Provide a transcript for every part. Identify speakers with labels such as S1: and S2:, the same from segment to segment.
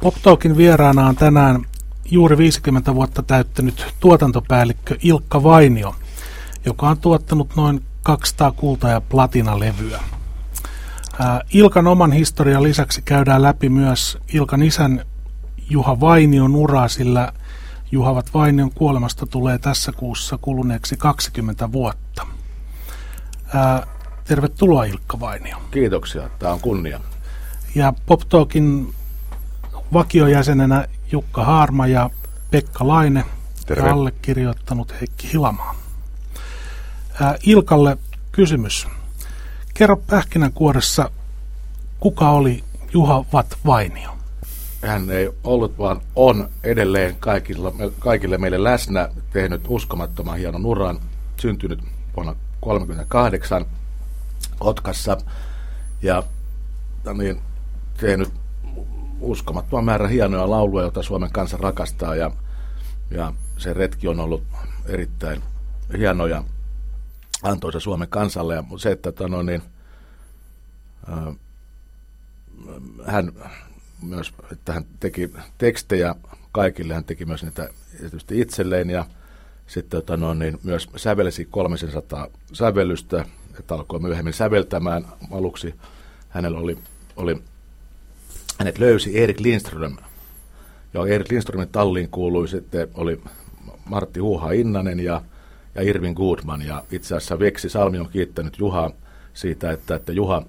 S1: PopTalkin vieraana on tänään juuri 50 vuotta täyttänyt tuotantopäällikkö Ilkka Vainio, joka on tuottanut noin 200 kulta- ja platinalevyä. Ilkan oman historian lisäksi käydään läpi myös Ilkan isän Juha Vainion uraa, sillä Juhavat Vainion kuolemasta tulee tässä kuussa kuluneeksi 20 vuotta. Ää, tervetuloa Ilkka Vainio.
S2: Kiitoksia, tämä on kunnia.
S1: Ja Pop Talkin vakiojäsenenä Jukka Haarma ja Pekka Laine Terve. ja allekirjoittanut Heikki Hilamaa. Ää, Ilkalle kysymys. Kerro pähkinänkuoressa, kuka oli Juha Vat Vainio?
S2: hän ei ollut, vaan on edelleen kaikille, kaikille meille läsnä tehnyt uskomattoman hienon uran, syntynyt vuonna 1938 Kotkassa ja niin, tehnyt uskomattoman määrän hienoja lauluja, joita Suomen kansa rakastaa ja, ja se retki on ollut erittäin hieno ja antoisa Suomen kansalle. Ja se, että tano, niin, äh, hän myös, että hän teki tekstejä kaikille, hän teki myös niitä tietysti itselleen ja sitten tota no, niin myös sävelsi 300 sävellystä, että alkoi myöhemmin säveltämään. Aluksi hänellä oli, oli hänet löysi Erik Lindström, ja Erik Lindströmin talliin kuului sitten, oli Martti Huuha Innanen ja, ja Irvin Goodman, ja itse asiassa Veksi Salmi on kiittänyt Juhaa siitä, että, että Juha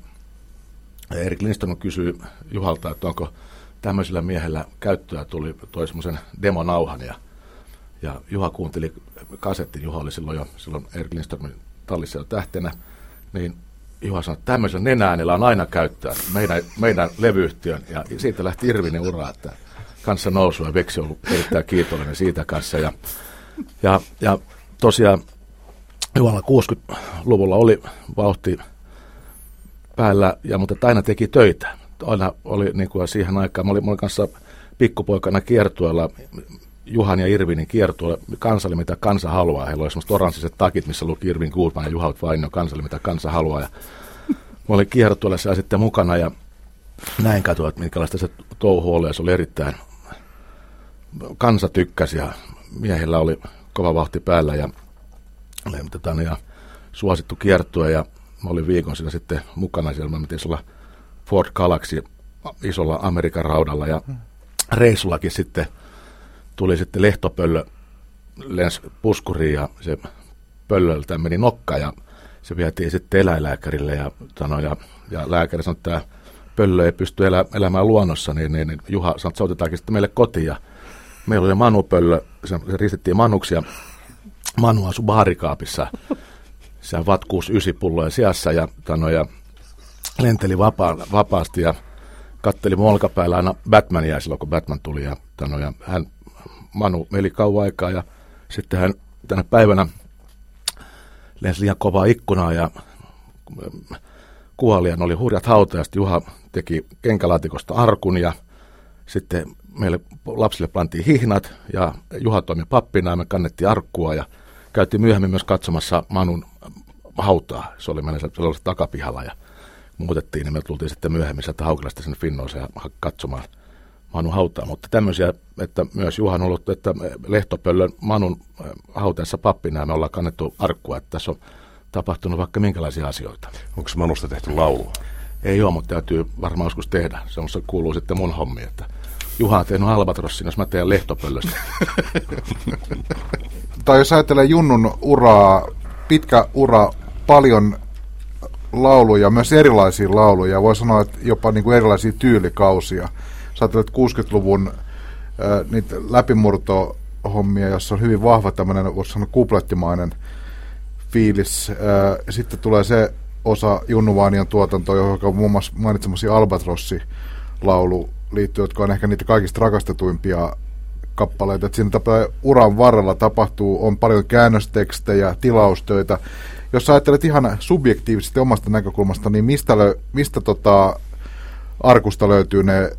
S2: Erik Lindström kysyi Juhalta, että onko tämmöisellä miehellä käyttöä, tuli toi semmoisen demonauhan. Ja, ja Juha kuunteli kasetti, Juha oli silloin jo silloin Erik Lindströmin tallissa jo tähtenä, niin Juha sanoi, että tämmöisellä nenäänellä on aina käyttöä meidän, meidän levyyhtiön ja siitä lähti Irvinen ura, että kanssa nousu ja Veksi on ollut erittäin kiitollinen siitä kanssa ja, ja, ja tosiaan Juhalla 60-luvulla oli vauhti päällä, ja, mutta aina teki töitä. Aina oli niin kuin siihen aikaan, mä olin, mä olin kanssa pikkupoikana kiertueella, Juhan ja Irvinin kiertueella, kansalle mitä kansa haluaa. Heillä oli semmoiset oranssiset takit, missä luki Irvin Goodman ja Juha Vainio. Kansalle mitä kansa haluaa. Ja mä olin kiertueella siellä sitten mukana ja näin katsoin, että minkälaista se touhu oli. Ja se oli erittäin, kansa tykkäsi ja miehillä oli kova vahti päällä ja, ja, ja suosittu kiertue. Ja Mä olin viikon siinä sitten mukana siellä, mä olla Ford Galaxy isolla Amerikan raudalla ja reissullakin sitten tuli sitten lehtopöllö lens puskuriin ja se pöllöltä meni nokka ja se vietiin sitten eläinlääkärille ja, sano, ja, ja lääkäri sanoi, että pöllö ei pysty elä, elämään luonnossa, niin, niin, niin Juha sanoi, että soitetaankin sitten meille kotiin ja meillä oli Manu-pöllö, se, se ristettiin Manuksi ja Manu asui baarikaapissa siellä VAT 69 pulloja siassa ja, tano, ja lenteli vapaa, vapaasti ja katteli mun olkapäällä aina Batmania silloin, kun Batman tuli. Ja, tano, ja hän, Manu meli kauan aikaa ja sitten hän tänä päivänä lensi liian kovaa ikkunaa ja kuoli ja oli hurjat hautajasta. Juha teki kenkälaatikosta arkun ja sitten meille lapsille pantiin hihnat ja Juha toimi pappina ja me kannettiin arkkua ja käytiin myöhemmin myös katsomassa Manun hautaa. Se oli meillä takapihalla ja muutettiin, niin me tultiin sitten myöhemmin sieltä Haukilasta sinne Finnoiseen katsomaan Manu hautaa. Mutta tämmöisiä, että myös Juhan on ollut, että Lehtopöllön Manun hautaessa pappina me ollaan kannettu arkkua, että tässä on tapahtunut vaikka minkälaisia asioita.
S3: Onko Manusta tehty laulu?
S2: Ei ole, mutta täytyy varmaan joskus tehdä. Se kuuluu sitten mun hommi, että Juha on tehnyt Albatrossin, jos mä teen lehtopöllöstä.
S4: tai jos ajattelee Junnun uraa, pitkä ura, paljon lauluja, myös erilaisia lauluja, voi sanoa, että jopa niin kuin erilaisia tyylikausia. Ajattelet 60-luvun äh, niitä läpimurtohommia, jossa on hyvin vahva tämmöinen, voisi sanoa kuplettimainen fiilis. Äh, sitten tulee se osa Junnu Vaanian tuotantoa, joka muun muassa mainitsemasi Albatrossi-laulu liittyy, jotka on ehkä niitä kaikista rakastetuimpia kappaleita. Että siinä uran varrella tapahtuu, on paljon käännöstekstejä, tilaustöitä. Jos ajattelet ihan subjektiivisesti omasta näkökulmasta, niin mistä, lö, mistä tota arkusta löytyy ne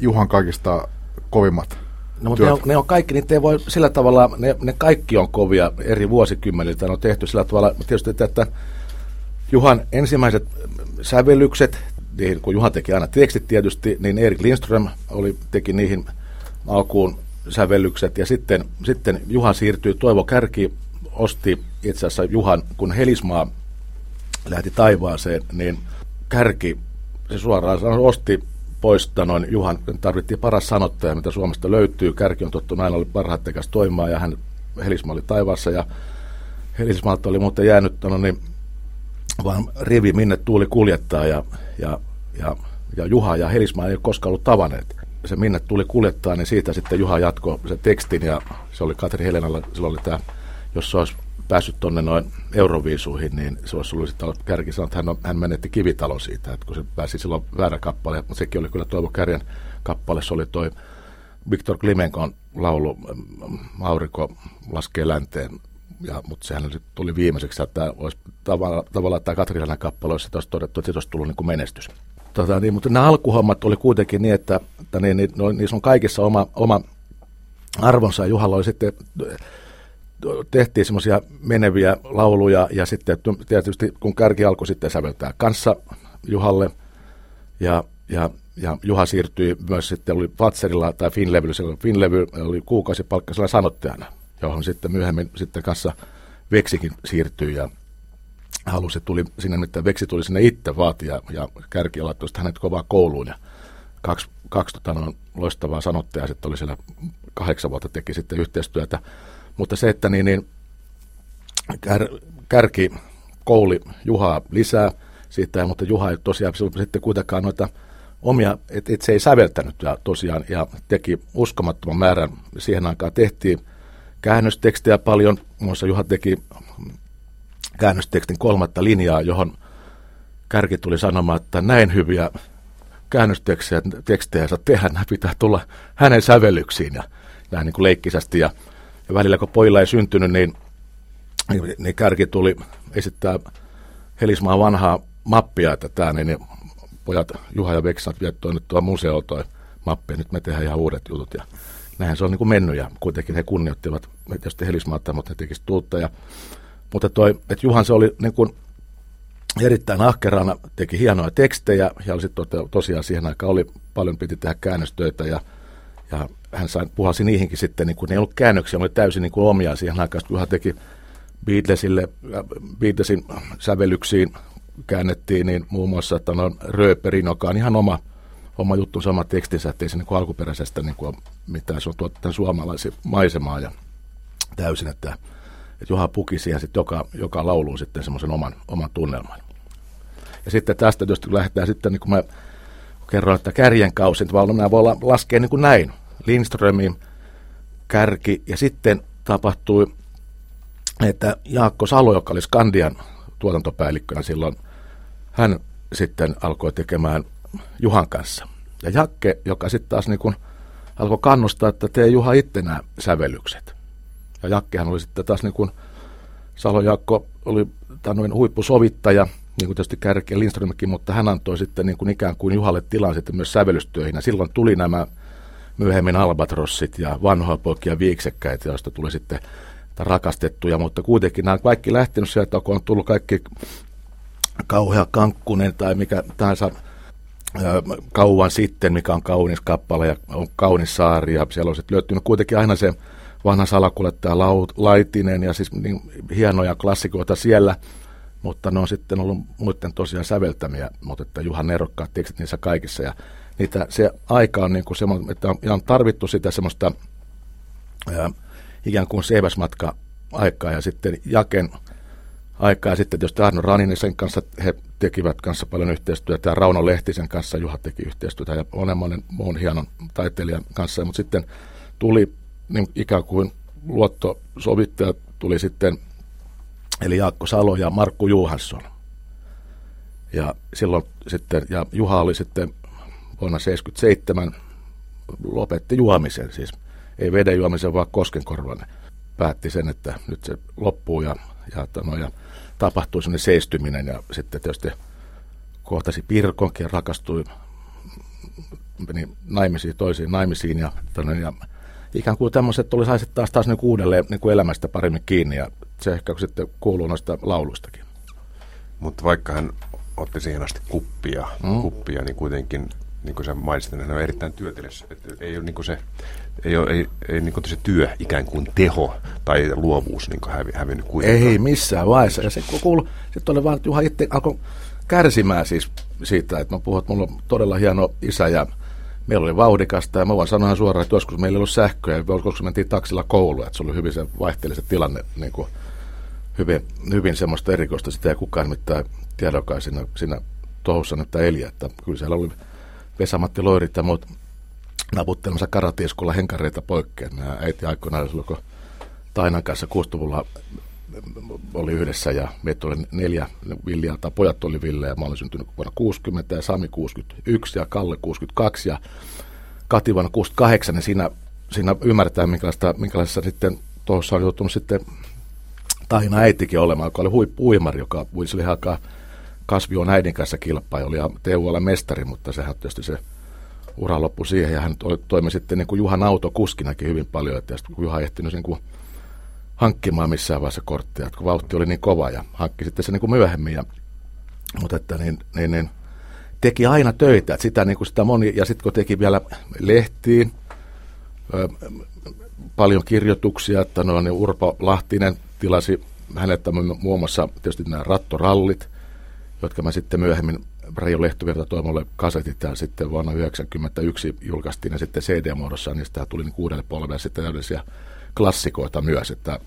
S4: Juhan kaikista kovimmat
S2: No, mutta ne on, ne on kaikki, niitä ei voi sillä tavalla, ne, ne kaikki on kovia eri vuosikymmeniltä, ne on tehty sillä tavalla, tietysti, että, että Juhan ensimmäiset sävellykset niihin, kun Juha teki aina tekstit tietysti, niin Erik Lindström oli, teki niihin alkuun sävellykset. Ja sitten, sitten Juha siirtyi, Toivo Kärki osti itse asiassa Juhan, kun Helismaa lähti taivaaseen, niin Kärki se suoraan osti pois noin Juhan, tarvittiin paras sanottaja, mitä Suomesta löytyy. Kärki on tottu, näin oli parhaat tekäs toimimaan ja hän Helisma oli taivaassa ja Helismalta oli muuten jäänyt no niin, vaan rivi, minne tuuli kuljettaa ja, ja, ja, ja Juha ja Helisma ei ole koskaan ollut tavanneet. Se minne tuli kuljettaa, niin siitä sitten Juha jatkoi sen tekstin ja se oli Katri Helenalla, silloin oli tämä, jos se olisi päässyt tuonne noin Euroviisuihin, niin se olisi ollut sitten kärki sanonut, että hän, on, hän menetti kivitalon siitä, että kun se pääsi silloin väärä kappale, mutta sekin oli kyllä Toivo Kärjen kappale, se oli toi Viktor Klimenkon laulu Mauriko laskee länteen, ja, mutta sehän tuli viimeiseksi, että olisi tavallaan, tavallaan tämä Katrilainen kappale olisi, todettu, että siitä olisi tullut niin kuin menestys. Tota, niin, mutta nämä alkuhommat oli kuitenkin niin, että, että niin, niin, niissä on kaikissa oma, oma arvonsa. Juhalla oli sitten tehtiin semmoisia meneviä lauluja ja sitten tietysti kun Kärki alkoi sitten säveltää kanssa Juhalle. Ja, ja, ja Juha siirtyi myös sitten, oli Fatserilla tai Finlevy, oli, Finlevy oli kuukausipalkkaisella sanottajana, johon sitten myöhemmin sitten kanssa Veksikin siirtyi ja halusi, tuli sinne, että Veksi tuli sinne itse vaatia ja Kärki laittoi hänet kovaa kouluun ja kaksi, kaksi tota, loistavaa sanottajaa sitten oli siellä kahdeksan vuotta teki sitten yhteistyötä mutta se, että niin, niin kär, kärki kouli Juhaa lisää siitä, mutta Juha ei tosiaan sitten kuitenkaan noita omia, että et se ei säveltänyt ja tosiaan ja teki uskomattoman määrän. Siihen aikaan tehtiin käännöstekstejä paljon. Muassa Juha teki käännöstekstin kolmatta linjaa, johon Kärki tuli sanomaan, että näin hyviä käännöstekstejä tekstejä saa tehdä, nämä pitää tulla hänen sävellyksiin ja näin niin kuin leikkisästi. Ja välillä kun pojilla ei syntynyt, niin, niin, kärki tuli esittää Helismaan vanhaa mappia, että tämä, niin, niin pojat Juha ja Veksat viettoi nyt tuo museo toi mappi, nyt me tehdään ihan uudet jutut. Ja näinhän se on niin kuin mennyt ja kuitenkin he kunnioittivat tietysti Helismaata, mutta he tekisivät uutta. Ja, mutta toi, että Juhan se oli niin kuin erittäin ahkerana, teki hienoja tekstejä ja oli sitten tosiaan siihen aikaan oli paljon piti tehdä käännöstöitä ja ja hän sai, puhalsi niihinkin sitten, niin kuin ne ei ollut käännöksiä, mutta täysin niin kuin omia siihen aikaan. Kun hän teki Beatlesille, äh, Beatlesin sävellyksiin käännettiin, niin muun muassa että on Rööperin, joka on ihan oma, oma juttu, sama tekstinsä, ettei se niin kuin alkuperäisestä niin kuin mitään, se on tuottanut suomalaisia maisemaa ja täysin, että, että Juha puki siihen sitten joka, joka lauluun sitten semmoisen oman, oman tunnelman. Ja sitten tästä kun lähdetään sitten, niin kuin mä kerroin, että kärjen kausi, vaan nämä voi laskea niin kuin näin. Lindströmin kärki. Ja sitten tapahtui, että Jaakko Salo, joka oli Skandian tuotantopäällikkönä silloin, hän sitten alkoi tekemään Juhan kanssa. Ja Jakke, joka sitten taas niin kuin alkoi kannustaa, että tee Juha itse nämä sävellykset. Ja Jakkehan oli sitten taas niin kuin, Salo Jaakko oli tämän huippusovittaja, niin kuin tietysti Kärki ja Lindströmkin, mutta hän antoi sitten niin kuin ikään kuin Juhalle tilan sitten myös sävellystöihin. Ja silloin tuli nämä myöhemmin albatrossit ja vanhoja poikia viiksekkäitä, joista tuli sitten rakastettuja, mutta kuitenkin nämä kaikki lähtenyt sieltä, kun on tullut kaikki kauhea kankkunen tai mikä tahansa kauan sitten, mikä on kaunis kappale ja on kaunis saari. Ja siellä on sitten löytynyt kuitenkin aina se vanha salakuljettaja Laitinen ja siis niin hienoja klassikoita siellä, mutta ne on sitten ollut muiden tosiaan säveltämiä, mutta että Juhan Nerokkaat tekstit niissä kaikissa. Ja niitä, se aika on niin kuin semmoinen, että on, on tarvittu sitä semmoista ää, ikään kuin seiväsmatka aikaa ja sitten Jaken aikaa. Ja sitten tietysti Arno Raninen kanssa he tekivät kanssa paljon yhteistyötä ja Rauno Lehtisen kanssa Juha teki yhteistyötä ja monen monen muun hienon taiteilijan kanssa, mutta sitten tuli niin ikään kuin luottosovittaja tuli sitten eli Jaakko Salo ja Markku Juhansson. Ja silloin sitten, ja Juha oli sitten vuonna 1977 lopetti juomisen, siis ei veden juomisen, vaan koskenkorvan. Päätti sen, että nyt se loppuu ja, ja, no, ja tapahtui sellainen seistyminen ja sitten tietysti kohtasi Pirkonkin ja rakastui meni naimisiin, toisiin naimisiin ja, tonne, ja ikään kuin tämmöiset tuli saisi taas, taas niin uudelleen niin kuin elämästä paremmin kiinni ja se ehkä sitten kuuluu noista lauluistakin.
S3: Mutta vaikka hän otti siihen asti kuppia, mm. kuppia niin kuitenkin niin kuin sä mainitsit, niin hän on erittäin työtelijässä. Että ei ole niin kuin se, ei, ole, ei, ei niin kuin se työ ikään kuin teho tai luovuus niin kuin hävi, hävinnyt kuitenkaan.
S2: Ei missään vaiheessa. Ja se kuuluu, sitten oli vaan, että Juha itse alkoi kärsimään siis siitä, että mä puhun, että mulla on todella hieno isä ja meillä oli vauhdikasta ja mä voin sanoa suoraan, että joskus meillä ei ollut sähköä, koska mentiin taksilla kouluun, että se oli hyvin se vaihteli se tilanne niin kuin hyvin, hyvin semmoista erikoista, sitä ei kukaan mitään tiedokaan siinä, siinä touhussa nyt eli, että kyllä siellä oli Vesamatti Loirit ja muut naputtelemassa karatieskulla henkareita poikkeen. Mä äiti aikoinaan silloin, kun Tainan kanssa 60-luvulla oli yhdessä ja meitä oli neljä Villiä, tai pojat oli Ville ja mä olin syntynyt vuonna 60 ja Sami 61 ja Kalle 62 ja Kati vuonna 68, niin siinä, siinä ymmärtää, minkälaista, minkälaisessa sitten tuossa oli joutunut sitten Taina äitikin olemaan, joka oli huippuimari, joka sille aikaa Kasvi on äidin kanssa kilpailu ja TUL mestari, mutta sehän tietysti se ura loppui siihen ja hän toimi sitten niin kuin Juhan autokuskinakin hyvin paljon, että kun Juha ehtinyt niin kuin hankkimaan missään vaiheessa korttia, kun vauhti oli niin kova ja hankki sitten se niin kuin myöhemmin. Ja, mutta että niin, niin, niin, teki aina töitä, että sitä, niin kuin sitä moni, ja sitten kun teki vielä lehtiin, ö, paljon kirjoituksia, että no, niin Urpo Lahtinen tilasi häneltä muun muassa tietysti nämä rattorallit, jotka mä sitten myöhemmin Reijo Lehtovirta toi mulle kasetit ja sitten vuonna 1991 julkaistiin ja sitten CD-muodossa, niin sitä tuli niin kuudelle polvelle sitten täydellisiä klassikoita myös, että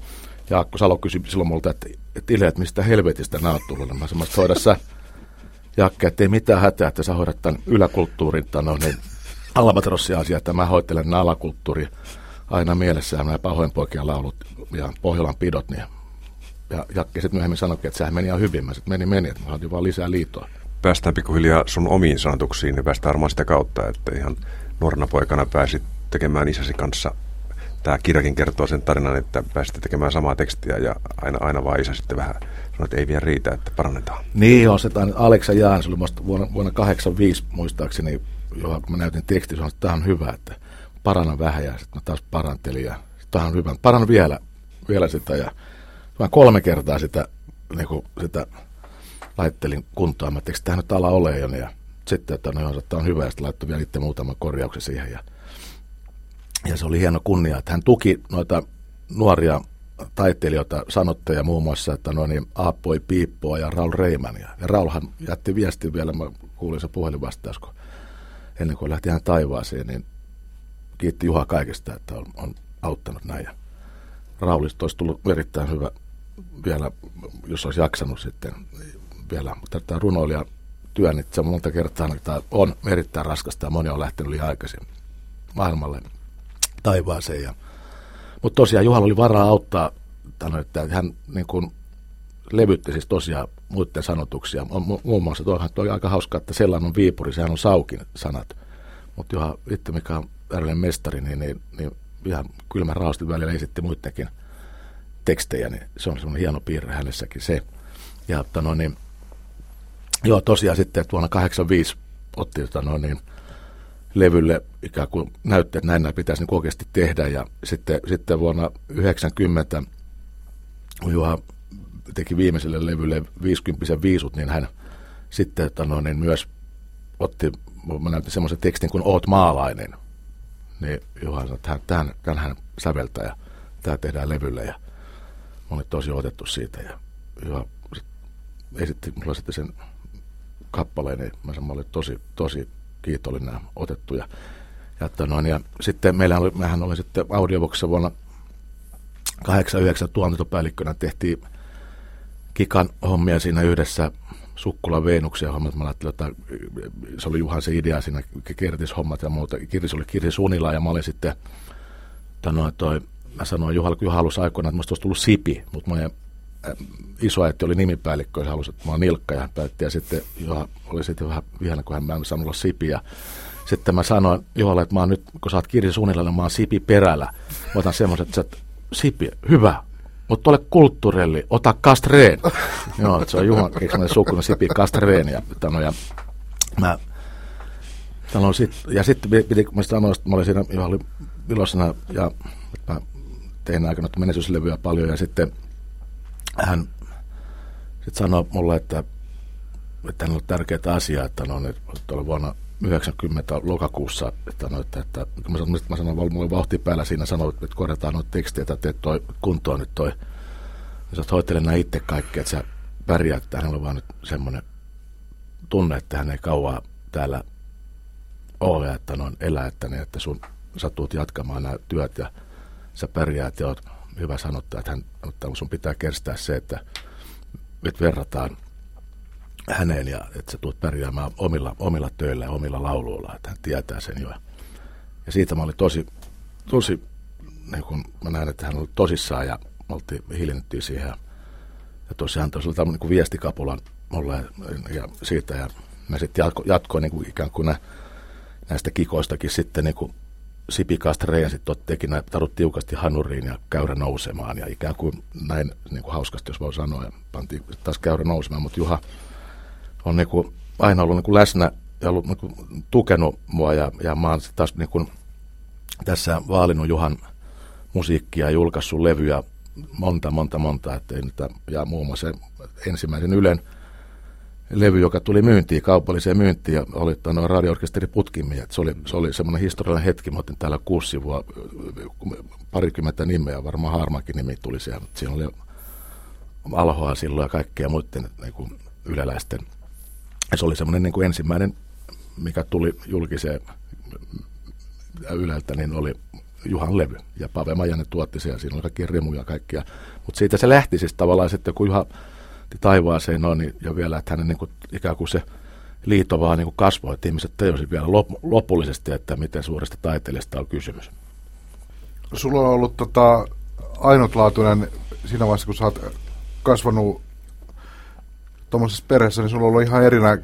S2: Jaakko Salo kysyi silloin multa, että, että Ile, että mistä helvetistä nämä on tullut. Mä sanoin, että hoidassa Jakke, että ei mitään hätää, että sä hoidat tämän yläkulttuurin, no, niin albatrossi-asia, että mä hoitelen nämä alakulttuuri aina mielessä, nämä pahoinpoikien laulut ja Pohjolan pidot, niin ja Jakke sitten myöhemmin sanoi, että sehän meni ihan hyvin. Mä sitten meni, meni, että mä haluan vaan lisää liitoa.
S3: Päästään pikkuhiljaa sun omiin sanotuksiin, niin päästään varmaan sitä kautta, että ihan nuorena poikana pääsit tekemään isäsi kanssa tämä kirjakin kertoo sen tarinan, että pääsitte tekemään samaa tekstiä ja aina, aina vaan isä sitten vähän sanoi, että ei vielä riitä, että parannetaan.
S2: Niin on se, että Aleksa Jaan, se oli vuonna, vuonna 85 muistaakseni, johon kun mä näytin tekstin, sanoin, että tämä on hyvä, että paranna vähän ja sitten mä taas parantelin ja on hyvä, paranna vielä, vielä sitä ja Mä kolme kertaa sitä, niin kuin, sitä laittelin kuntoon. Mä tein, tämä nyt ala ole jo. Ja sitten, että no, että on hyvä, ja sitten laittoi vielä itse muutama korjauksen siihen. Ja, ja se oli hieno kunnia, että hän tuki noita nuoria taiteilijoita, sanotteja muun muassa, että no niin, Aappoi Piippoa ja Raul Reimania. Ja Raulhan jätti viestin vielä, mä kuulin se puhelinvastaus, kun ennen kuin lähti hän taivaaseen, niin kiitti Juha kaikesta, että on, on auttanut näin. Ja Raulista olisi tullut erittäin hyvä vielä, jos olisi jaksanut sitten vielä, mutta tämä runoilija työ, niin se monta kertaa että on erittäin raskasta ja moni on lähtenyt liian aikaisin maailmalle taivaaseen. Ja, mutta tosiaan Juhalla oli varaa auttaa, tano, että hän niin kuin levytti siis tosiaan muiden sanotuksia. Mu- muun muassa tuohan toi aika hauska, että sellainen on Viipuri, sehän on Saukin sanat. Mutta Juha itse, mikä on äärellinen mestari, niin, niin, niin ihan kylmän raasti välillä esitti muidenkin – tekstejä, niin se on semmoinen hieno piirre hänessäkin se. Ja että no, niin, joo, tosiaan sitten että vuonna 85 otti että no, niin, levylle ikään kuin näytti, että näin näin pitäisi niin oikeasti tehdä. Ja sitten, sitten vuonna 90, kun Juha teki viimeiselle levylle 50 viisut, niin hän sitten että no, niin myös otti, mä näytin semmoisen tekstin kuin Oot maalainen. Niin Juha sanoi, että tämän, tämän hän säveltää ja tämä tehdään levylle. Ja mä olin tosi otettu siitä ja, ja esitti mulle sitten sen kappaleen, niin mä, mä olin tosi, tosi kiitollinen otettu. Ja, ja, että noin, ja sitten meillä oli, mehän oli sitten audioboksissa vuonna 89 tuotantopäällikkönä tehtiin Kikan hommia siinä yhdessä Sukkula Veenuksia hommat. Mä ajattelin, että se oli Juhan se idea siinä, hommat ja muuta. Kirsi oli Kirsi Sunila ja mä olin sitten, noin, toi, mä sanoin kun Juha halusi aikoinaan, että musta olisi tullut Sipi, mutta meidän isoäiti oli nimipäällikkö ja halusi, että mä oon Nilkka ja päätti. Ja sitten Juha oli sitten vähän vihana, kun hän mä en saanut olla Sipi. Ja sitten mä sanoin Juhalle, että mä oon nyt, kun sä oot kirja suunnilleen, niin mä oon Sipi perällä. Mä otan semmoiset, että sä, Sipi, hyvä, mutta ole kulttuurelli, ota kastreen. Joo, se on Juhan keksinyt sukuna Sipi kastreen. Ja, tano, ja mä Tano, sit, ja sitten piti, mä sanoin, että mä olin siinä, Juha oli iloisena ja mä tein aikana menestyslevyä paljon ja sitten hän sitten sanoi mulle, että että hänellä on tärkeää asiaa, että no, että oli vuonna 90 lokakuussa, että, no, että, että kun mä sanoin, että mä sanoin, mulla vauhti päällä siinä, sanoin, että korjataan noita tekstejä, että teet toi kuntoon nyt toi. Ja sä hoitele nämä itse kaikkea, että sä pärjäät, että hänellä on vaan nyt semmoinen tunne, että hän ei kauaa täällä ole, että noin elää, että, ne, että sun, sä tulet jatkamaan nämä työt ja sä pärjäät ja oot hyvä sanottaa, että, hän, että sun pitää kestää se, että nyt verrataan häneen ja että sä tulet pärjäämään omilla, omilla töillä ja omilla lauluilla, että hän tietää sen jo. Ja siitä mä olin tosi, tosi niin kun mä näin, että hän oli tosissaan ja me oltiin, hiljennettiin siihen. Ja tosiaan tuossa oli tämmöinen niin viestikapulan mulle ja siitä ja mä sitten jatko, jatkoin niin kuin ikään kuin nä, näistä kikoistakin sitten niin kuin Sipikasta Reijän sitten teki näin, tarut tiukasti hanuriin ja käyrä nousemaan ja ikään kuin näin niin kuin hauskasti, jos voi sanoa, ja pantiin taas käyrä nousemaan, mutta Juha on niin kuin aina ollut niin kuin läsnä ja ollut niin kuin tukenut mua ja, ja mä oon taas niin kuin tässä vaalinut Juhan musiikkia ja julkaissut levyjä monta, monta, monta, ettei niitä, ja muun muassa ensimmäisen Ylen levy, joka tuli myyntiin, kaupalliseen myyntiin, ja oli noin radioorkesteri Putkimia. Se oli, se oli semmoinen historiallinen hetki. Mä otin täällä kuusi sivua, parikymmentä nimeä, varmaan Harmakin nimi tuli siellä. Siinä oli alhoa silloin ja kaikkea muiden niin kuin yleläisten. Ja se oli semmoinen niin kuin ensimmäinen, mikä tuli julkiseen Yleltä, niin oli Juhan levy. Ja Pave Majanen tuotti sen ja siinä oli kaikkia rimuja ja kaikkia. Mutta siitä se lähti siis tavallaan sitten, kun Juha taivaaseen noin, niin, ja vielä, että hänen niin kuin, ikään kuin se liitto vaan niin kuin kasvoi, että ihmiset tajusivat vielä lop, lopullisesti, että miten suuresta taiteilijasta on kysymys.
S4: Sulla on ollut tota, ainutlaatuinen siinä vaiheessa, kun sä oot kasvanut tuommoisessa perheessä, niin sulla on ollut ihan erinä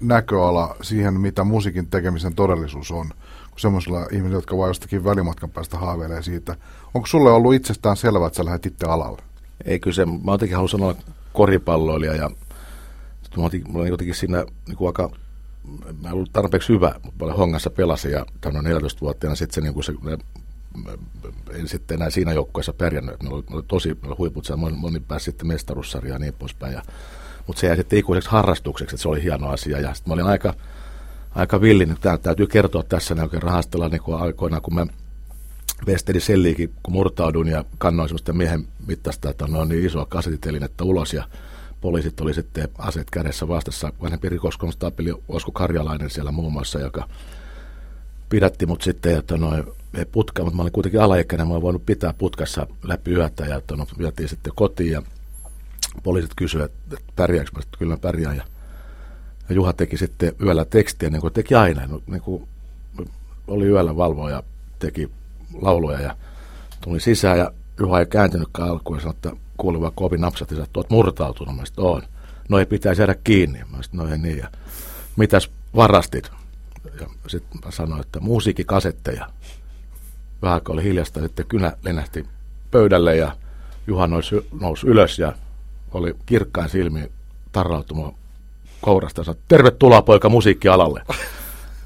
S4: näköala siihen, mitä musiikin tekemisen todellisuus on, kuin semmoisilla ihmisillä, jotka vaan jostakin välimatkan päästä haaveilee siitä. Onko sulle ollut itsestään selvää, että sä lähdet itse alalle?
S2: Ei kyllä se, mä jotenkin haluan sanoa koripalloilija ja mä olin, mä olin jotenkin siinä niin kuin aika, mä en ollut tarpeeksi hyvä, mutta paljon hongassa pelasin ja tämän 14-vuotiaana sitten se, niin kuin se en sitten enää siinä joukkueessa pärjännyt. Meillä oli, oli tosi huiput, moni, moni pääsi sitten mestaruussarjaan ja niin poispäin. Ja, mutta se jäi sitten ikuiseksi harrastukseksi, että se oli hieno asia. Ja sitten mä olin aika, aika villi, nyt täytyy kertoa tässä, niin oikein rahastella niin kuin aikoinaan, kun mä Vesteri Selliikin, kun murtaudun ja kannoin sellaista miehen mittaista, että on niin isoa kasetitelinettä ulos ja poliisit oli sitten aseet kädessä vastassa. Vanhempi rikoskonstaapeli Osko Karjalainen siellä muun muassa, joka pidätti mut sitten, että noin putka, mutta mä olin kuitenkin alaikäinen, mä olin voinut pitää putkassa läpi yötä ja no, vietiin sitten kotiin ja poliisit kysyivät, että pärjääkö mä sitten, kyllä pärjään ja, ja Juha teki sitten yöllä tekstiä, niin kuin teki aina, niin kuin oli yöllä valvoja, teki lauluja ja tuli sisään ja Juha ei kääntynytkään alkuun ja sanoi, että kuuli vaan kovin napsatti, että murtautunut. Mä sitten oon. No ei pitäisi jäädä kiinni. Mä sitten, no ei niin. Ja mitäs varastit? Ja sitten mä sanoin, että musiikkikasetteja. Vähän oli hiljasta, sitten kynä lennähti pöydälle ja Juha nousi, nousi ylös ja oli kirkkain silmi tarrautumaan kourasta ja sanoi, tervetuloa poika musiikkialalle.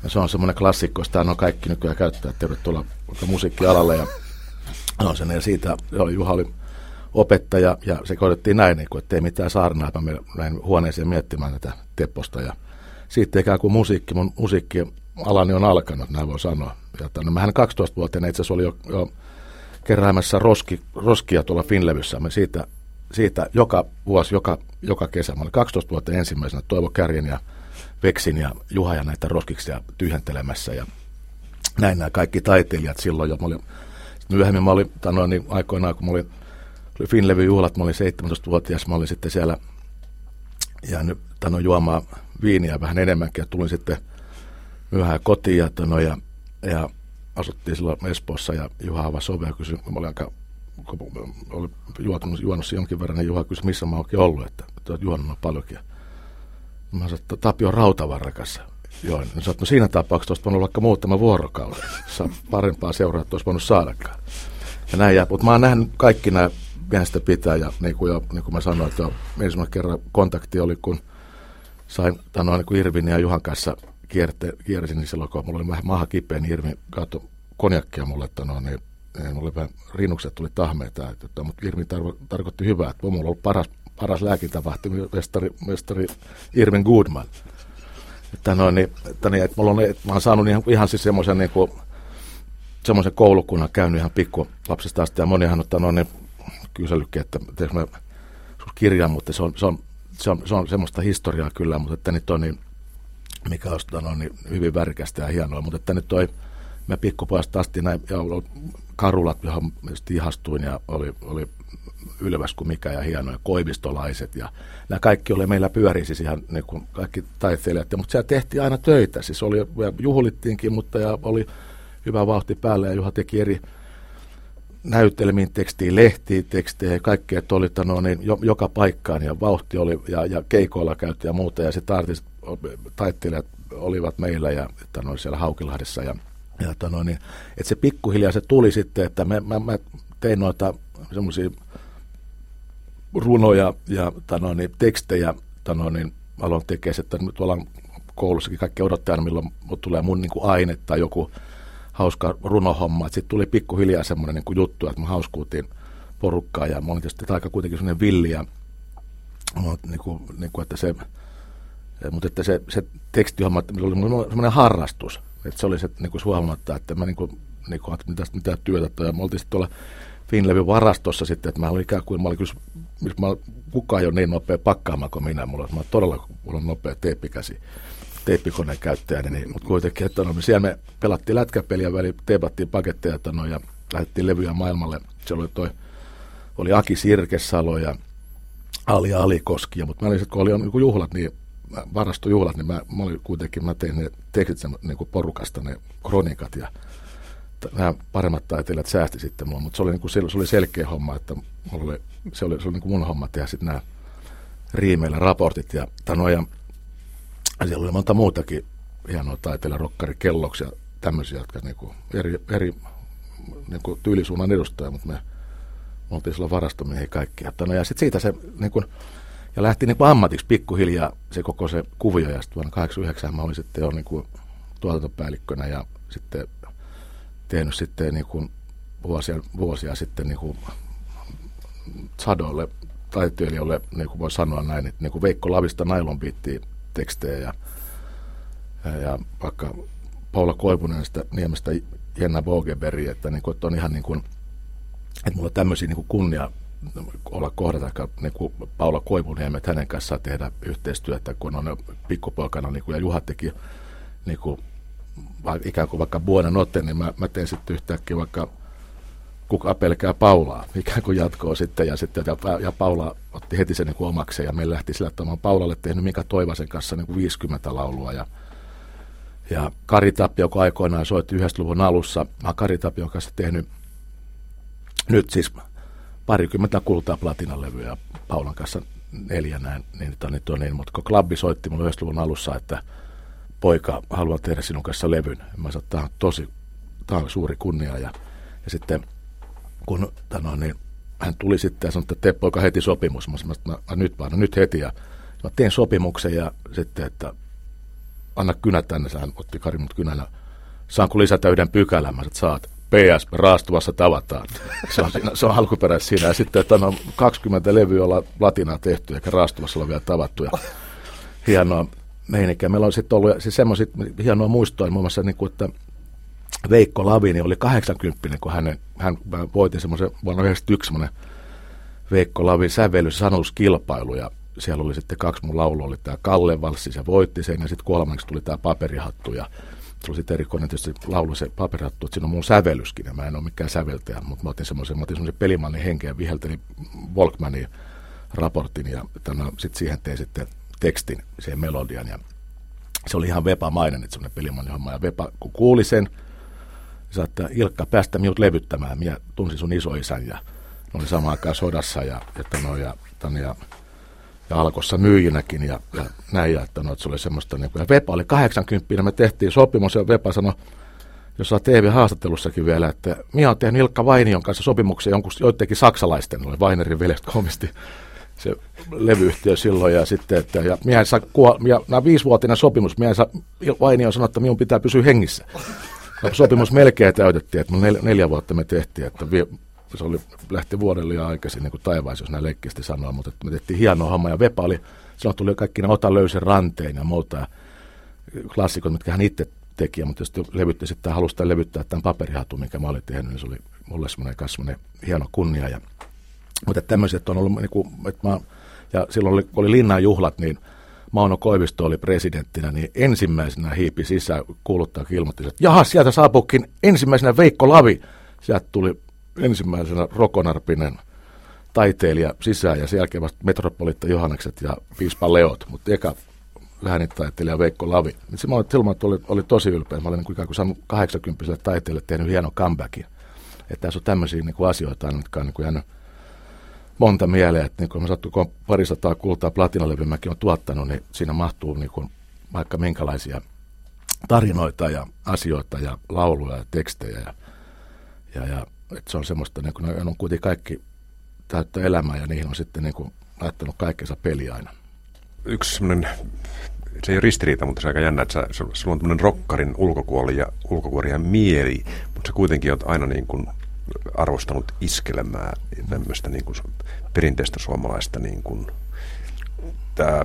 S2: Ja se on semmoinen klassikko, sitä on kaikki nykyään käyttää, tervetuloa musiikkialalle. Ja, no sen, ja siitä joo, Juha oli opettaja ja se kohdettiin näin, niin kuin, että ei mitään saarnaa, mä näin huoneeseen miettimään tätä tepposta. Ja siitä ikään kuin musiikki, mun musiikkialani on alkanut, näin voi sanoa. Ja no, mähän 12-vuotiaana itse asiassa oli jo, jo keräämässä roski, roskia tuolla Finlevyssä. Me siitä, siitä joka vuosi, joka, joka kesä, mä olin 12 vuotta ensimmäisenä Toivo Kärjen ja Veksin ja Juha ja näitä roskiksia tyhjentelemässä ja näin nämä kaikki taiteilijat silloin jo. Mä olin, myöhemmin mä olin, tanoin, niin aikoinaan kun mä olin, oli Finlevy-juhlat, mä olin 17-vuotias, mä olin sitten siellä ja nyt tanoin juomaan viiniä vähän enemmänkin ja tulin sitten myöhään kotiin ja, tano, ja, ja asuttiin silloin Espoossa ja Juha avasi ovea kysyi, mä olin aika oli juonut, juonut jonkin verran, niin Juha kysyi, missä mä oonkin ollut, että, että olet juonut paljonkin. Mä sanoin, että Tapio Rautavarrakas. Joo, niin sanoin, no siinä tapauksessa olisi voinut vaikka muutama vuorokauden. Parempaa seuraa, että olisi voinut saadakaan. Ja näin, ja, mutta mä oon nähnyt kaikki nämä pienestä pitää, ja niin kuin, jo, niin kuin mä sanoin, että ensimmäinen kerran kontakti oli, kun sain tanoa niin kuin Irvin ja Juhan kanssa kierte, kiersin, niin silloin kun mulla oli vähän maha kipeä, niin Irvin katsoi konjakkia mulle, että no, niin, niin mulle vähän rinnukset tuli tahmeita, että, mutta Irvin tarko, tarkoitti hyvää, että mulla on ollut paras paras lääkintävahti, mestari, mestari Irvin Goodman. Että no, niin, että niin, että mulla on, että mä oon saanut ihan, ihan siis semmoisen niin kuin, semmoisen koulukunnan käynyt ihan pikku lapsesta asti ja monihan ottaa noin niin kysellytkin, että teekö mä kirjan, mutta se on, se on, se on, se on semmoista historiaa kyllä, mutta että nyt on niin, mikä on no, niin hyvin värikästä ja hienoa, mutta että nyt toi, mä pikkupojasta asti näin, ja karulat, johon ihastuin ja oli, oli ylväs kuin mikä ja hienoja koivistolaiset. Ja nämä kaikki oli meillä pyöri siis ihan niin kuin kaikki taiteilijat, mutta siellä tehtiin aina töitä, siis oli, juhlittiinkin, mutta ja oli hyvä vauhti päällä ja Juha teki eri näytelmiin tekstiin, lehtiin tekstejä ja kaikkea, että oli niin, jo, joka paikkaan. Ja vauhti oli ja, ja keikoilla käytti ja muuta. Ja sitten artist, taiteilijat olivat meillä ja että no, siellä Haukilahdessa. Ja, ja että, no, niin, että se pikkuhiljaa se tuli sitten, että mä, mä, mä tein noita semmoisia runoja ja tano, niin, tekstejä. Tano, niin, aloin tekemään, että nyt ollaan koulussakin kaikki odottaa aina, milloin tulee mun niin kuin aine tai joku hauska runohomma. Sitten tuli pikkuhiljaa semmoinen niin kuin juttu, että me hauskuutiin porukkaa ja mä olin tietysti aika kuitenkin semmoinen villi ja niin kuin, niin kuin, että se, mutta että se, se tekstihomma että oli semmoinen harrastus. Että se oli se niin kuin huomatta, että mä niin kuin, niin kuin, mitä, mitä työtä toi. Ja me oltiin sitten tuolla Finlevin varastossa sitten, että mä olin ikään kuin, mä olin kyllä, mä, kukaan ei ole niin nopea pakkaamaan kuin minä, mulla, mä todella mulla on nopea teippikäsi teippikoneen käyttäjänä, niin, mutta kuitenkin, että no, siellä me pelattiin lätkäpeliä, väli teepattiin paketteja että no, ja lähdettiin levyjä maailmalle. Se oli toi, oli Aki Sirkesalo ja Ali Alikoski, mutta mä olin sitten, kun oli joku juhlat, niin varastojuhlat, niin mä, mä olin kuitenkin, mä tein ne tekstit niin kuin porukasta, ne kronikat ja nämä paremmat taiteilijat säästi sitten mua, mutta se oli, niin kuin, se oli selkeä homma, että oli, se oli, se oli niin kuin mun homma tehdä sitten nämä riimeillä raportit ja, tano, ja siellä oli monta muutakin hienoa taiteilla, rokkari, ja tämmöisiä, jotka niin kuin eri, eri niin kuin tyylisuunnan edustajia, mutta me, me oltiin sillä varastomiehiä kaikki. Ja, no, ja sitten siitä se niin kuin, ja lähti niin kuin ammatiksi pikkuhiljaa se koko se kuvio, ja sitten vuonna 89 mä olin sitten jo niin kuin tuotantopäällikkönä ja sitten tehnyt sitten niin kuin vuosia, vuosia sitten niin kuin sadoille taiteilijoille, niin kuin voi sanoa näin, että niin kuin Veikko Lavista nailon tekstejä ja, ja, ja vaikka Paula Koivunen sitä Niemestä Jenna Bogeberi, että, niin kuin, että on ihan niin kuin, että mulla on tämmöisiä niin kunnia olla kohdata niin kuin Paula Koivuniemen, että hänen kanssaan tehdä yhteistyötä, kun on pikkupoikana, niin kuin, ja Juha teki niin kuin, ikään kuin vaikka Buona Notte, niin mä, mä teen sitten yhtäkkiä vaikka kuka pelkää Paulaa, ikään kuin jatkoa sitten, ja, sitten, ja, ja Paula otti heti sen niin omakseen, ja me lähti sillä, että mä Paulalle tehnyt Mika Toivasen kanssa niin kuin 50 laulua, ja, ja Kari Tapio, joka aikoinaan soitti 90-luvun alussa, mä Kari Tapion kanssa tehnyt nyt siis parikymmentä kultaa platinalevyä Paulan kanssa neljä näin, niin, niin, niin, niin mutta kun klubbi soitti mulle 90-luvun alussa, että poika, haluan tehdä sinun kanssa levyn. Mä sanoin, että tämä on tosi, tämä on suuri kunnia. Ja, ja sitten kun tano, niin hän tuli sitten ja sanoi, että tee poika heti sopimus. Mä sanoin, että nyt vaan, no nyt heti. Ja mä tein sopimuksen ja sitten, että anna kynä tänne. Hän otti Kari mut kynänä. Saanko lisätä yhden pykälän? Mä sanoin, että saat. PS, raastuvassa tavataan. Se on, siinä, se on alkuperäis siinä. Ja sitten, että on 20 levyä olla latinaa tehty, eikä raastuvassa ole vielä tavattu. Ja hienoa meininkiä. Meillä on sitten ollut siis semmoisia hienoa muistoa, muun muassa niin kuin, että Veikko Lavini oli 80, kun hänen, hän voitin semmoisen vuonna 1991 semmoinen Veikko Lavin sävellys- sanotuskilpailu, ja siellä oli sitten kaksi mun laulu, oli tämä Kalle Valssi, se voitti sen, ja sitten kolmanneksi tuli tämä paperihattu, ja se oli sitten erikoinen tietysti laulu se paperihattu, että siinä on mun sävellyskin, ja mä en ole mikään säveltäjä, mutta mä otin semmoisen, mä otin semmoisen pelimannin henkeä, viheltelin Volkmanin raportin, ja sitten siihen tein sitten tekstin, siihen melodian. Ja se oli ihan Vepa-mainen, että semmoinen pelimanni homma. Ja Vepa, kun kuuli sen, niin että Ilkka, päästä minut levyttämään. Minä tunsin sun isoisän ja ne oli samaan aikaan sodassa ja, että no, ja, tämän, ja, ja alkossa myyjinäkin ja, ja näin. Ja, että no, että se oli semmoista, niin kuin, ja Vepa oli 80, me tehtiin sopimus ja Vepa sanoi, jos saa TV-haastattelussakin vielä, että minä olen tehnyt Ilkka Vainion kanssa sopimuksen jonkun joidenkin saksalaisten, oli Vainerin veljestä komisti se levyyhtiö silloin ja sitten, että ja minä saa kuo, ja nämä viisivuotinen sopimus, minä saa, Vainio sanoi, että minun pitää pysyä hengissä. No, sopimus melkein täytettiin, että nel, neljä vuotta me tehtiin, että vi, se oli, lähti vuodelle liian aikaisin niin kuin jos näin leikkiästi sanoa, mutta me tehtiin hienoa homma ja Vepa oli, silloin tuli kaikki ne Ota löysen ranteen ja muuta klassikot, mitkä hän itse teki, mutta jos levytti sitten halusi levyttää tämän paperihatu, minkä mä olin tehnyt, niin se oli mulle semmoinen, semmoinen hieno kunnia. Ja, mutta tämmöiset on ollut, niin kuin, että mä, ja silloin oli, oli linnan juhlat, niin Mauno Koivisto oli presidenttinä, niin ensimmäisenä hiipi sisään kuuluttaa ilmoitti, että jaha, sieltä saapuukin ensimmäisenä Veikko Lavi. Sieltä tuli ensimmäisenä Rokonarpinen taiteilija sisään ja sen jälkeen vasta Metropolitta Johannekset ja Piispa Leot, mutta eka läänitaiteilija Veikko Lavi. Niin se mä olin, oli, oli tosi ylpeä. Mä olin niin ikään kuin saanut 80 taiteilijalle tehnyt hieno comebackin. Että tässä on tämmöisiä niin kuin asioita, jotka on niin kuin jäänyt monta mieleen, että niin kun mä sattu, kun parisataa kultaa platinalevyä mäkin on tuottanut, niin siinä mahtuu niin kuin vaikka minkälaisia tarinoita ja asioita ja lauluja ja tekstejä. Ja, ja, ja että se on semmoista, niin kuin ne on kuitenkin kaikki täyttä elämää ja niihin on sitten niin kuin laittanut kaikkensa peli aina.
S3: Yksi semmoinen, se ei ole ristiriita, mutta se on aika jännä, että sä, sulla on tämmöinen rokkarin ulkokuoli ja ulkokuori ja mieli, mutta sä kuitenkin oot aina niin kuin arvostanut iskelemää tämmöistä niin kuin perinteistä suomalaista niin kuin,
S2: tää...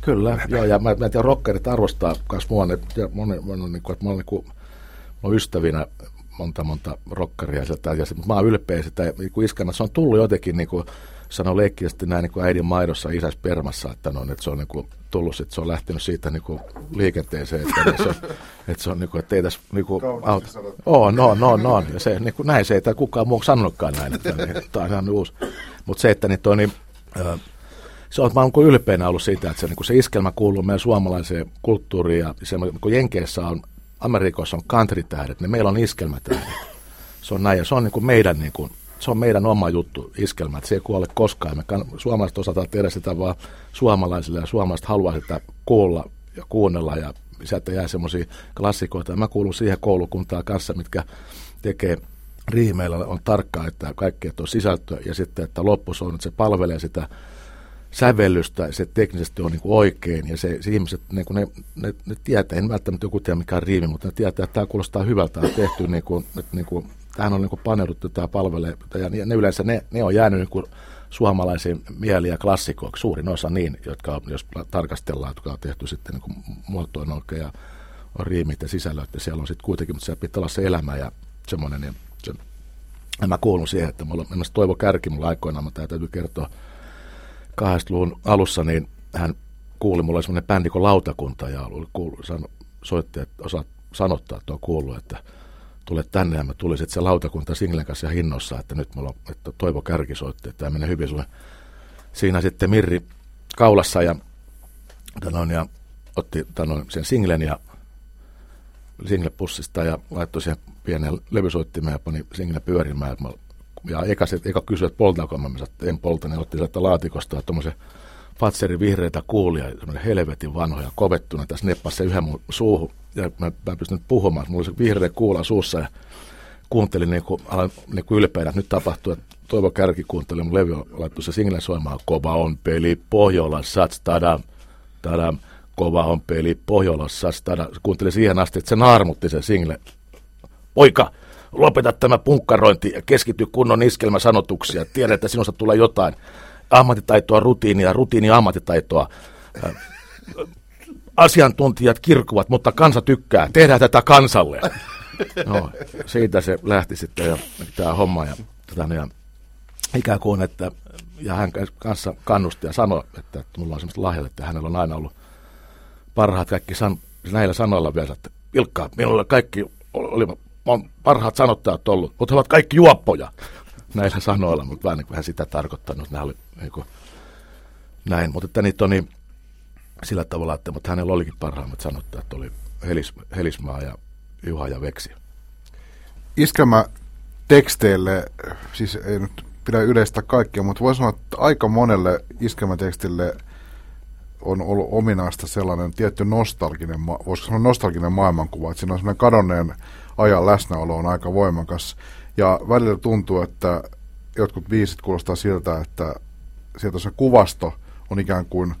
S2: Kyllä, joo, ja mä, mä tiedän, rockerit arvostaa myös mua, ja moni, moni, niin kuin, että mä olen niin kuin, ystävinä monta monta rockeria sieltä, ja mä oon ylpeä sitä, niin kuin iskelmä, se on tullut jotenkin niin kuin, sanoi leikkisesti näin niin kuin äidin maidossa isäs permassa, että, no, että se on niin kuin, tullut, että se on lähtenyt siitä niin kuin, liikenteeseen, että, niin se on, että se on niin kuin, että ei tässä niin kuin, auta. Oh, no, no, no, ja se, niin kuin, näin se ei kukaan muu sanonutkaan näin, että, niin, tämä on ihan uusi. Mutta se, että niin toi, niin, äh, se on, mä olen ylpeänä ollut siitä, että se, niin kuin se iskelmä kuuluu meidän suomalaiseen kulttuuriin ja se, kun Jenkeissä on, Amerikoissa on country-tähdet, niin meillä on iskelmätähdet. Se on näin ja se on niin kuin meidän niin kuin, se on meidän oma juttu, iskelmä, että se ei kuole koskaan. Me kann- suomalaiset osataan tehdä sitä vaan suomalaisille ja suomalaiset haluaa sitä kuulla ja kuunnella ja sieltä jää semmoisia klassikoita. Mä kuulun siihen koulukuntaan kanssa, mitkä tekee riimeillä on tarkkaa, että kaikki on sisältö ja sitten, että loppus on, että se palvelee sitä sävellystä, se teknisesti on niin kuin oikein ja se, se ihmiset, niin kuin ne, ne, ne, tietää, en välttämättä joku tiedä mikä on riimi, mutta ne tietää, että tämä kuulostaa hyvältä, on tehty niin kuin, että niin kuin tähän on niin paneuduttu, tämä palvelee, ja ne yleensä ne, ne on jäänyt niin suomalaisiin mieliä ja klassikoiksi, suurin osa niin, jotka jos tarkastellaan, jotka on tehty sitten niin muotoon oikein ja on riimit ja sisällöt, ja siellä on sitten kuitenkin, mutta siellä pitää olla se elämä ja semmoinen, niin se, ja mä kuulun siihen, että mulla on Toivo Kärki mulla aikoinaan, mutta täytyy kertoa 80-luvun alussa, niin hän kuuli, mulla oli semmoinen bändi kuin Lautakunta, ja oli sano, soitti, että osaat sanottaa, että on kuullut, että tule tänne ja mä tulin sitten se lautakunta Singlen kanssa hinnossa, että nyt mulla on, että Toivo Kärki soitti, että tämä menee hyvin sulle. Siinä sitten Mirri kaulassa ja, tanoin, ja otti tanoin, sen singlen ja singlepussista ja laittoi siihen pienen levysoittimeen ja pani single pyörimään. Ja eka, se, eka kysyi, että poltaako mä, että en polta, niin otti sieltä laatikosta tuommoisen Fatserin vihreitä kuulia, semmoinen helvetin vanhoja, kovettuna. Tässä neppasi se yhden mun suuhun ja mä, mä pystyn puhumaan. Mulla oli se vihreä kuula suussa ja kuuntelin niin kuin, aloin niin kuin ylpeänä, että nyt tapahtuu, että Toivo Kärki kuunteli mun levy, laittoi se single soimaan, kova on peli Pohjolassa, tadam, tadam, kova on peli Pohjolassa, tadam. Kuuntelin siihen asti, että se naarmutti se single. Poika, lopeta tämä punkkarointi ja keskity kunnon iskelmäsanotuksia. Tiedät, että sinusta tulee jotain ammattitaitoa, rutiinia, rutiini ammattitaitoa. Asiantuntijat kirkuvat, mutta kansa tykkää. Tehdään tätä kansalle. No, siitä se lähti sitten ja tämä homma. Ja, tota, ja ikään kuin, että ja hän kanssa kannusti ja sanoi, että, että mulla on semmoista lahjat, että hänellä on aina ollut parhaat kaikki san, näillä sanoilla vielä, että Ilkka, minulla kaikki oli, on parhaat sanottajat ollut, mutta he ovat kaikki juoppoja näillä sanoilla, mutta vähän niin kuin hän sitä tarkoittanut. Nämä oli niin kuin, näin, mutta että niitä on niin sillä tavalla, että mutta hänellä olikin parhaimmat sanottajat, oli Helis, Helismaa ja Juha ja Veksi.
S4: Iskelmä teksteille, siis ei nyt pidä yleistä kaikkia, mutta voisi sanoa, että aika monelle iskelmätekstille on ollut ominaista sellainen tietty nostalginen, voisiko sanoa nostalginen maailmankuva, että siinä on sellainen kadonneen ajan läsnäolo on aika voimakas. Ja välillä tuntuu, että jotkut viisit kuulostaa siltä, että sieltä se kuvasto on ikään kuin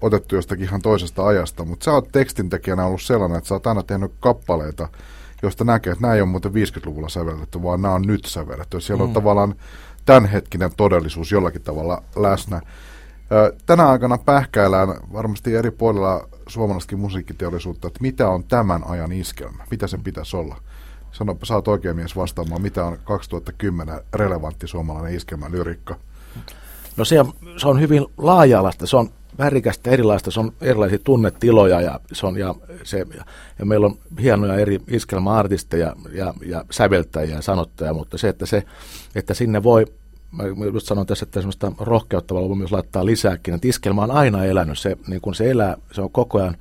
S4: otettu jostakin ihan toisesta ajasta, mutta sä oot tekstintekijänä ollut sellainen, että sä oot aina tehnyt kappaleita, josta näkee, että nämä ei ole muuten 50-luvulla sävelletty, vaan nämä on nyt sävelletty. Siellä mm. on tavallaan tämänhetkinen todellisuus jollakin tavalla läsnä. Tänä aikana pähkäillään varmasti eri puolilla suomalaistakin musiikkiteollisuutta, että mitä on tämän ajan iskelmä, mitä sen pitäisi olla. Sano, oot oikein mies vastaamaan, mitä on 2010 relevantti suomalainen iskelmä lyrikka.
S2: No se on, se on hyvin laaja-alaista, se on värikästä erilaista, se on erilaisia tunnetiloja ja, se on, ja, se, ja, ja meillä on hienoja eri iskelma-artisteja ja, ja säveltäjiä ja sanottajia, mutta se, että, se, että sinne voi mä just sanoin tässä, että semmoista rohkeutta voi myös laittaa lisääkin, että iskelma on aina elänyt, se, niin kun se elää, se on koko ajan,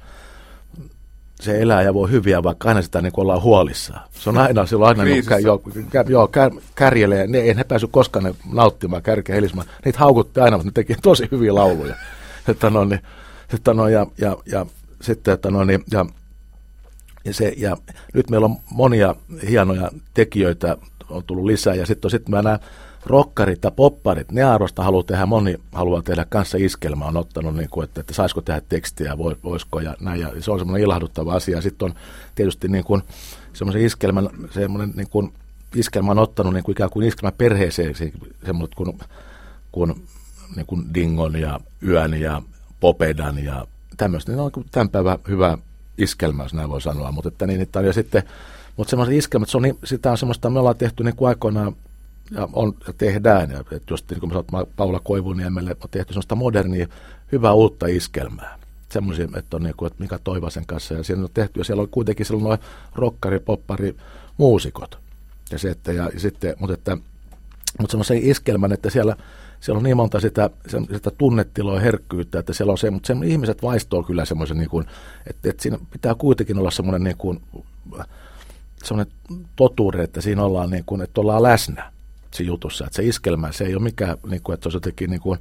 S2: se elää ja voi hyviä, vaikka aina sitä niin ollaan huolissaan. Se on aina, se on aina niin, kä, joo, kä, joo, kä, kärjelee, ne, ei ne pääsy koskaan ne nauttimaan, kärkeä helismään. Niitä haukutti aina, mutta ne teki tosi hyviä lauluja. että no, niin, että no, ja, ja, ja sitten, että no, niin, ja, ja, se, ja nyt meillä on monia hienoja tekijöitä on tullut lisää, ja sitten sit mä näen rokkarit ja popparit, ne arvosta haluaa tehdä, moni haluaa tehdä kanssa iskelmä, on ottanut, niin kuin, että, että saisiko tehdä tekstiä, voisiko ja näin, ja se on semmoinen ilahduttava asia. Sitten on tietysti niin kuin, semmoisen iskelmän, semmoinen niin kuin, iskelmä on ottanut niin kuin ikään kuin iskelmä perheeseen, semmoinen kuin, kuin, niin kuin Dingon ja Yön ja Popedan ja tämmöistä, niin on tämän päivän hyvä iskelmä, jos näin voi sanoa, mutta että niin, että, ja sitten, mutta semmoiset iskelmät, se on, niin, sitä on semmoista, me ollaan tehty niin kuin aikoinaan ja, on, ja tehdään. Ja, että just niin kuin sanot, Paula Koivuniemelle on tehty sellaista modernia, hyvää uutta iskelmää. Semmoisia, että on niin kuin, että Mika Toivasen kanssa. Ja siellä on tehty, ja siellä on kuitenkin siellä noin rokkari, poppari, muusikot. Ja se, että, ja, ja sitten, mutta, että, mutta semmoisen iskelmän, että siellä, siellä on niin monta sitä, sitä tunnetiloa herkkyyttä, että siellä on se, mutta se, ihmiset vaistoo kyllä semmoisen, niin kuin, että, että siinä pitää kuitenkin olla semmoinen niin kuin, semmoinen totuuden, että siinä ollaan niin kuin, että ollaan läsnä siinä jutussa. Että se iskelmä, se ei ole mikään, niin kuin, että se olisi jotenkin niin kuin,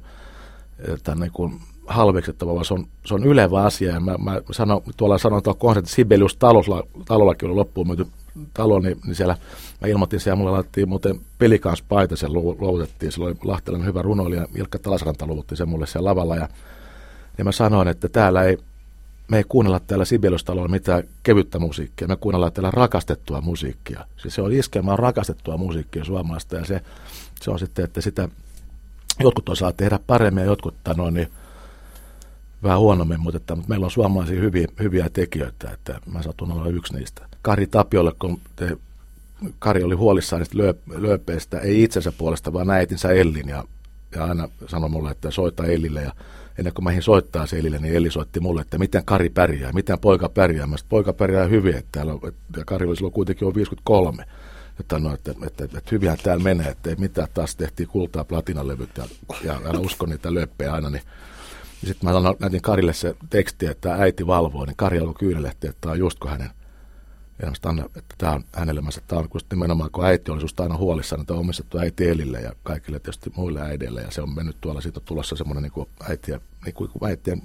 S2: että niin kuin halveksettava, vaan se on, se on ylevä asia. Ja mä, mä sanon, tuolla sanon tuolla konsertti Sibelius talolla, talollakin oli loppuun myyty talo, niin, niin siellä mä ilmoitin siellä, mulle laitettiin muuten pelikans paita, se luovutettiin, sillä oli Lahtelainen hyvä runoilija, Ilkka Talasranta luovutti sen mulle siellä lavalla, ja, ja mä sanoin, että täällä ei, me ei kuunnella täällä Sibeliustalolla mitään kevyttä musiikkia, me kuunnellaan täällä rakastettua musiikkia. Siis se on iskelmään rakastettua musiikkia suomalaista ja se, se on sitten, että sitä jotkut osaa tehdä paremmin ja jotkut no, niin, vähän huonommin, mutta, että, mutta meillä on suomalaisia hyviä, hyviä tekijöitä, että mä satun olla yksi niistä. Kari Tapiolle, kun te, Kari oli huolissaan niistä löö, lööpeistä, ei itsensä puolesta, vaan äitinsä Ellin ja, ja aina sanoi mulle, että soita Ellille ja ennen kuin mä soittaa Selille, niin Eli soitti mulle, että miten Kari pärjää, miten poika pärjää. Mä poika pärjää hyvin, että täällä, ja Kari oli silloin kuitenkin jo 53. Että, no, että, että, että, että hyvinhän täällä menee, että ei mitään, taas tehtiin kultaa platinalevyt ja, ja älä usko niitä löppejä aina, niin sitten mä sanoin, näytin Karille se teksti, että äiti valvoo, niin Kari alkoi kyynelehti, että tämä on justko hänen elämästä, että tämä on hänelle, mä tämä on just nimenomaan, kun äiti oli susta aina huolissaan, että on omistettu äiti Elille ja kaikille tietysti muille äideille, ja se on mennyt tuolla, siitä tulossa semmoinen niin kuin äitiä, niin kuin äitien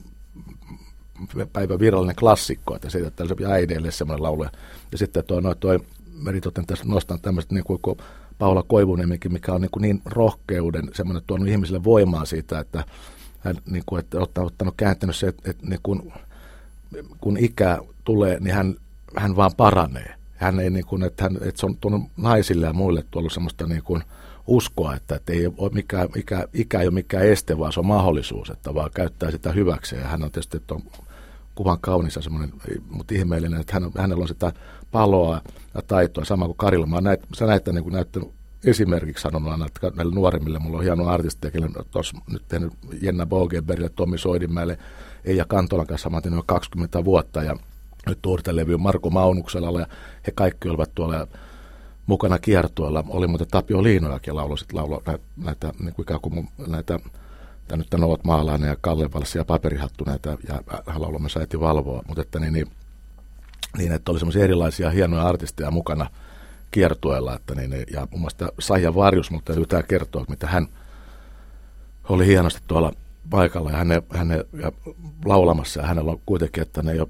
S2: päivän virallinen klassikko, että siitä että äideille semmoinen laulu. Ja sitten tuo, no, toi meritoten tässä nostan tämmöistä niin kuin, kuin Paula Koivuniemikin, mikä on niin, kuin niin rohkeuden semmoinen tuonut ihmisille voimaa siitä, että hän niin kuin, että ottanut, ottanut kääntänyt se, että, että niin kuin, kun ikä tulee, niin hän hän vaan paranee. Hän ei niin kuin, että, hän, että se on tuonut naisille ja muille tuolla semmoista niin kuin uskoa, että, että ei ole mikään, ikä, ikä ei ole mikään este, vaan se on mahdollisuus, että vaan käyttää sitä hyväkseen. Ja hän on tietysti että on kuvan kaunissa semmoinen, mutta ihmeellinen, että hän, hänellä on sitä paloa ja taitoa, sama kuin Karilla. Mä näet, sä näet niin kuin näyttänyt esimerkiksi sanonut aina, että näille nuoremmille, mulla on hieno artisti, tuossa nyt tehnyt Jenna Bogenbergille, Tommi Soidinmäelle, Eija Kantolan kanssa, mä 20 vuotta, ja nyt levy Marko Maunuksella ja he kaikki olivat tuolla mukana kiertueella. Oli muuten Tapio Liinojakin laulo, sit laulo näitä, näitä niin kuin ikään kuin näitä, tämä nyt ovat maalainen ja Kalle Valssi ja paperihattu näitä, ja hän lauloi myös äiti valvoa, mutta että niin, niin, niin, että oli semmoisia erilaisia hienoja artisteja mukana kiertueella, että niin, ja muun muassa Saija Varjus, mutta täytyy tämä kertoa, mitä hän oli hienosti tuolla paikalla ja hänen, hänen ja laulamassa. Ja hänellä on kuitenkin, että ne ei ole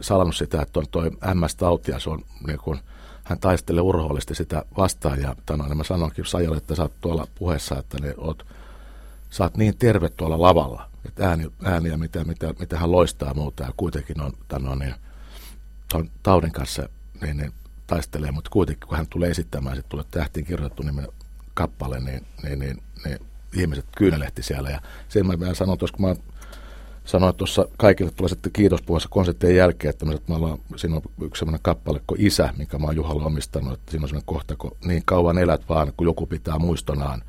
S2: salannut sitä, että on toi MS-tauti ja se on niin kuin, hän taistelee urhoollisesti sitä vastaan. Ja tanoin, niin mä sanoinkin Sajalle, että sä oot tuolla puheessa, että ne oot, sä oot niin terve tuolla lavalla, että ääni, ääniä, mitä, mitä, mitä hän loistaa muuta. Ja kuitenkin on tanoin, niin, ton taudin kanssa niin, niin taistelee, mutta kuitenkin kun hän tulee esittämään, sitten tulee tähtiin kirjoitettu nimen kappale, niin, niin, niin, niin ihmiset kyynelehti siellä. Ja sen mä, mä sanon tuossa, kun mä sanoin tuossa kaikille tulee sitten kiitospuheessa konserttien jälkeen, että me, ollaan, siinä on yksi sellainen kappale kuin Isä, minkä mä oon Juhalle omistanut, että siinä on sellainen kohta, kun niin kauan elät vaan, kun joku pitää muistonaan,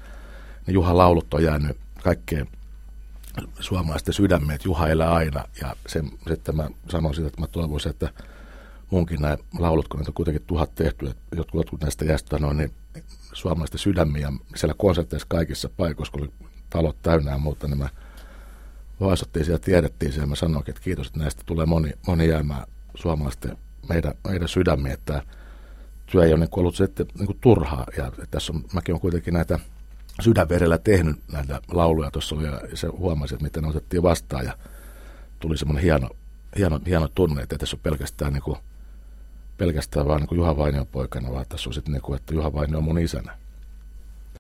S2: niin Juhan laulut on jäänyt kaikkeen suomalaisten sydämeen, että Juha elää aina. Ja se, että mä sanon sitä, että mä toivoisin, että munkin nämä laulut, kun niitä on kuitenkin tuhat tehty, että jotkut, jotkut näistä jästä noin, niin suomalaisten sydämiä siellä konserteissa kaikissa paikoissa, kun oli talot täynnä ja muuta, niin mä vaisottiin siellä, tiedettiin siellä, mä sanoin, että kiitos, että näistä tulee moni, moni jäämään suomalaisten meidän, meidän sydämiä, että työ ei ole niin ollut sitten niin kuin turhaa. Ja tässä on, mäkin olen kuitenkin näitä sydänverellä tehnyt näitä lauluja tuossa oli, ja se huomasi, että miten ne otettiin vastaan, ja tuli semmoinen hieno, hieno, hieno tunne, että tässä on pelkästään, niin kuin, pelkästään vaan niin Juha Vainion poikana, vaan tässä on sitten, niin kuin, että Juha Vainio on mun isänä.